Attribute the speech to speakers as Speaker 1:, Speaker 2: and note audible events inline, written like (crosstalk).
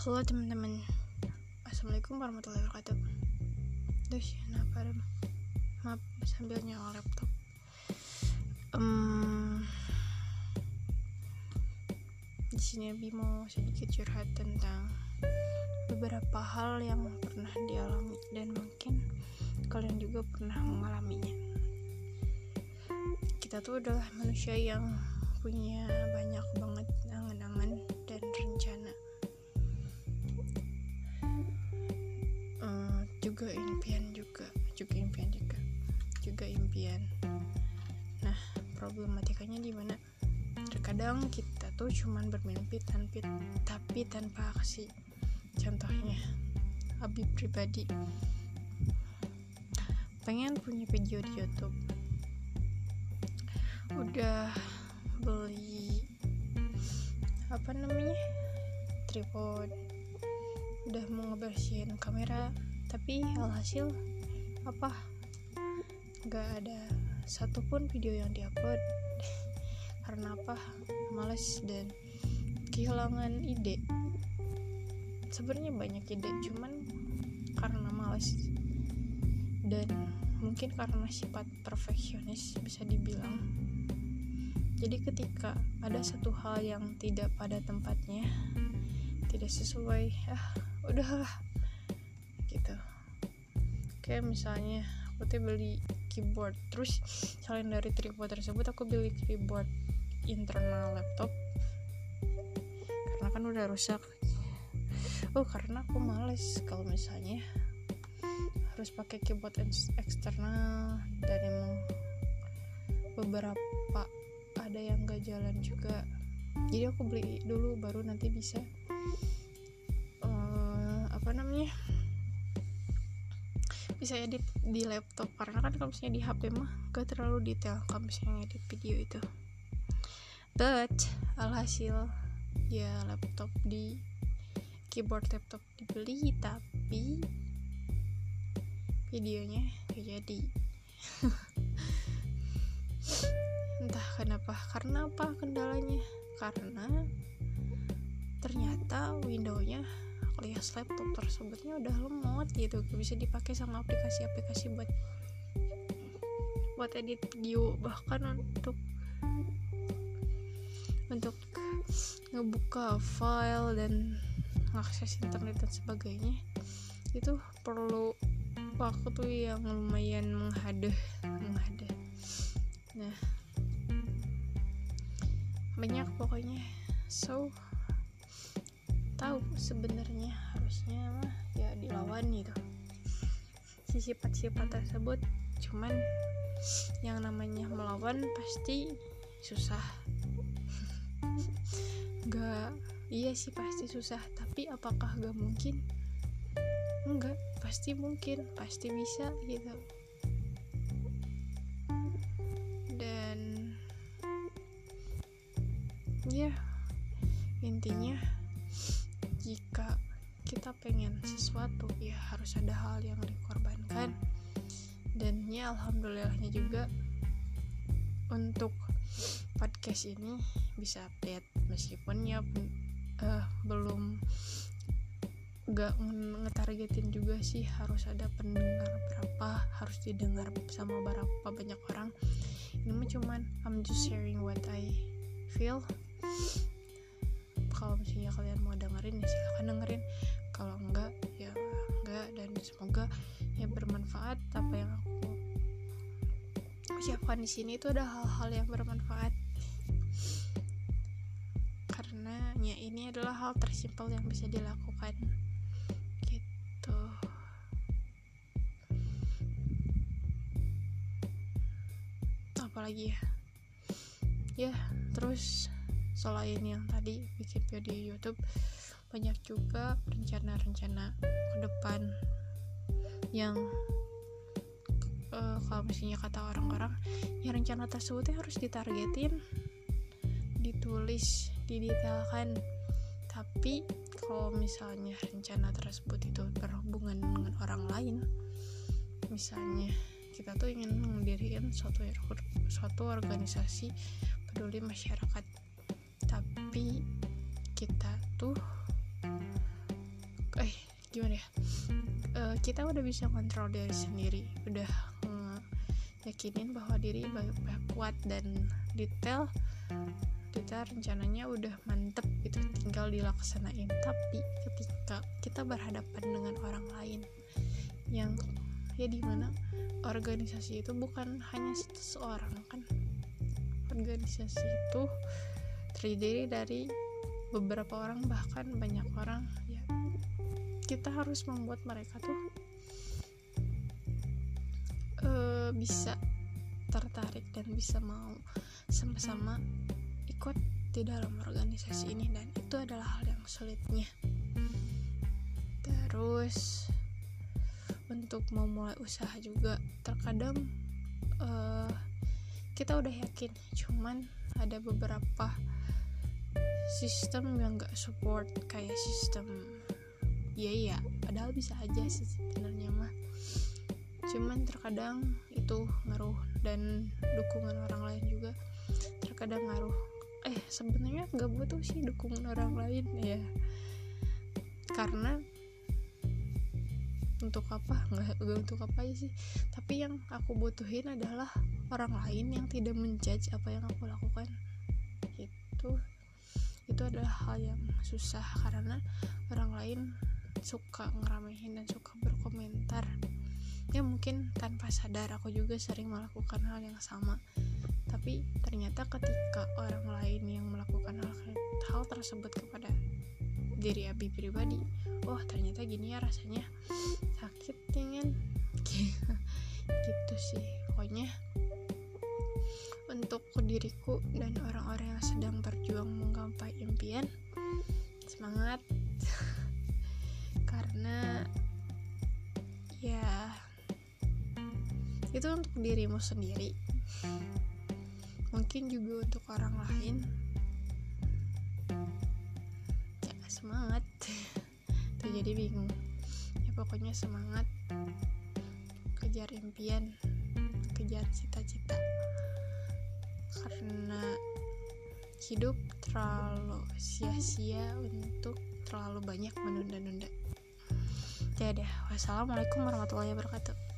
Speaker 1: Halo teman-teman. Assalamualaikum warahmatullahi wabarakatuh. Duh, kenapa ada Maaf, sambil nyala laptop. Um, Di sini Abi mau sedikit curhat tentang Beberapa hal yang pernah dialami Dan mungkin kalian juga pernah mengalaminya. Kita tuh adalah manusia yang punya banyak banget juga impian nah problematikanya di mana? Terkadang kita tuh cuman bermimpi tanpa tapi tanpa aksi. Contohnya Abi pribadi. Pengen punya video di YouTube. Udah beli apa namanya tripod. Udah mau ngebersihin kamera tapi alhasil apa nggak ada satupun video yang diupload. (laughs) Karena apa? Males dan kehilangan ide. Sebenarnya banyak ide cuman karena males. Dan mungkin karena sifat perfeksionis bisa dibilang. Jadi ketika ada satu hal yang tidak pada tempatnya tidak sesuai ah udahlah gitu. Kayak misalnya aku tuh beli keyboard. Terus selain dari tripod tersebut aku beli keyboard internal laptop. Karena kan udah rusak. Oh karena aku males kalau misalnya harus pakai keyboard eksternal. Dan emang beberapa ada yang gak jalan juga. Jadi aku beli dulu baru nanti bisa bisa edit di laptop karena kan kalau misalnya di HP mah gak terlalu detail kalau misalnya edit video itu. But alhasil ya laptop di keyboard laptop dibeli tapi videonya gak jadi. (laughs) Entah kenapa karena apa kendalanya? Karena ternyata windownya alias laptop tersebutnya udah lemot gitu. Bisa dipakai sama aplikasi-aplikasi buat buat edit video bahkan untuk untuk ngebuka file dan akses internet dan sebagainya itu perlu waktu yang lumayan menghadeh menghadeh nah banyak pokoknya. So tahu sebenarnya harusnya mah ya dilawan gitu. Si sifat-sifat tersebut cuman yang namanya melawan pasti susah. Gak iya sih pasti susah tapi apakah gak mungkin? Enggak pasti mungkin pasti bisa gitu. Dan ya intinya jika kita pengen sesuatu ya harus ada hal yang dikorbankan. Dan ya alhamdulillahnya juga untuk podcast ini bisa update. Meskipun ya uh, belum gak ngetargetin juga sih harus ada pendengar berapa harus didengar sama berapa banyak orang. Ini mah cuman I'm just sharing what I feel. Kalau misalnya kalian mau dengerin ya silahkan dengerin kalau enggak ya enggak. Dan semoga ya bermanfaat apa yang aku ucapkan di sini itu ada hal-hal yang bermanfaat. Karena ya ini adalah hal tersimpel yang bisa dilakukan. Gitu. Apalagi ya? Ya terus selain yang tadi bikin video di YouTube banyak juga rencana-rencana ke depan yang uh, kalau misalnya kata orang-orang ya rencana tersebut harus ditargetin ditulis didetailkan. Tapi kalau misalnya rencana tersebut itu berhubungan dengan orang lain misalnya kita tuh ingin mendirikan suatu suatu organisasi peduli masyarakat. Tapi kita tuh gimana ya? Uh, kita udah bisa kontrol diri sendiri. Udah uh, yakinin bahwa diri kuat dan detail. Kita rencananya udah mantep gitu tinggal dilaksanain. Tapi ketika kita berhadapan dengan orang lain yang ya di mana organisasi itu bukan hanya seseorang kan? Organisasi itu terdiri dari beberapa orang bahkan banyak orang ya. Kita harus membuat mereka tuh uh, bisa tertarik dan bisa mau sama-sama ikut di dalam organisasi ini. Dan itu adalah hal yang sulitnya. Terus untuk memulai usaha juga terkadang uh, kita udah yakin. Cuman ada beberapa sistem yang gak support kayak sistem iya iya padahal bisa aja sih sebenarnya mah. Cuman terkadang itu ngaruh dan dukungan orang lain juga terkadang ngaruh. Eh sebenarnya nggak butuh sih dukungan orang lain ya karena untuk apa? Nggak untuk apa aja sih. Tapi yang aku butuhin adalah orang lain yang tidak menjudge apa yang aku lakukan. Itu itu adalah hal yang susah karena orang lain suka ngeramehin dan suka berkomentar. Ya mungkin tanpa sadar aku juga sering melakukan hal yang sama. Tapi ternyata ketika orang lain yang melakukan hal, hal tersebut kepada diri Abi pribadi oh ternyata gini ya rasanya. Sakit dengan (laughs) gitu sih. Pokoknya untuk diriku dan orang-orang yang sedang berjuang itu untuk dirimu sendiri. Mungkin juga untuk orang lain. Ya semangat. (laughs) Tuh jadi bingung. Ya pokoknya semangat. Kejar impian. Kejar cita-cita. Karena hidup terlalu sia-sia untuk terlalu banyak menunda-nunda. Ya deh, wassalamualaikum warahmatullahi wabarakatuh.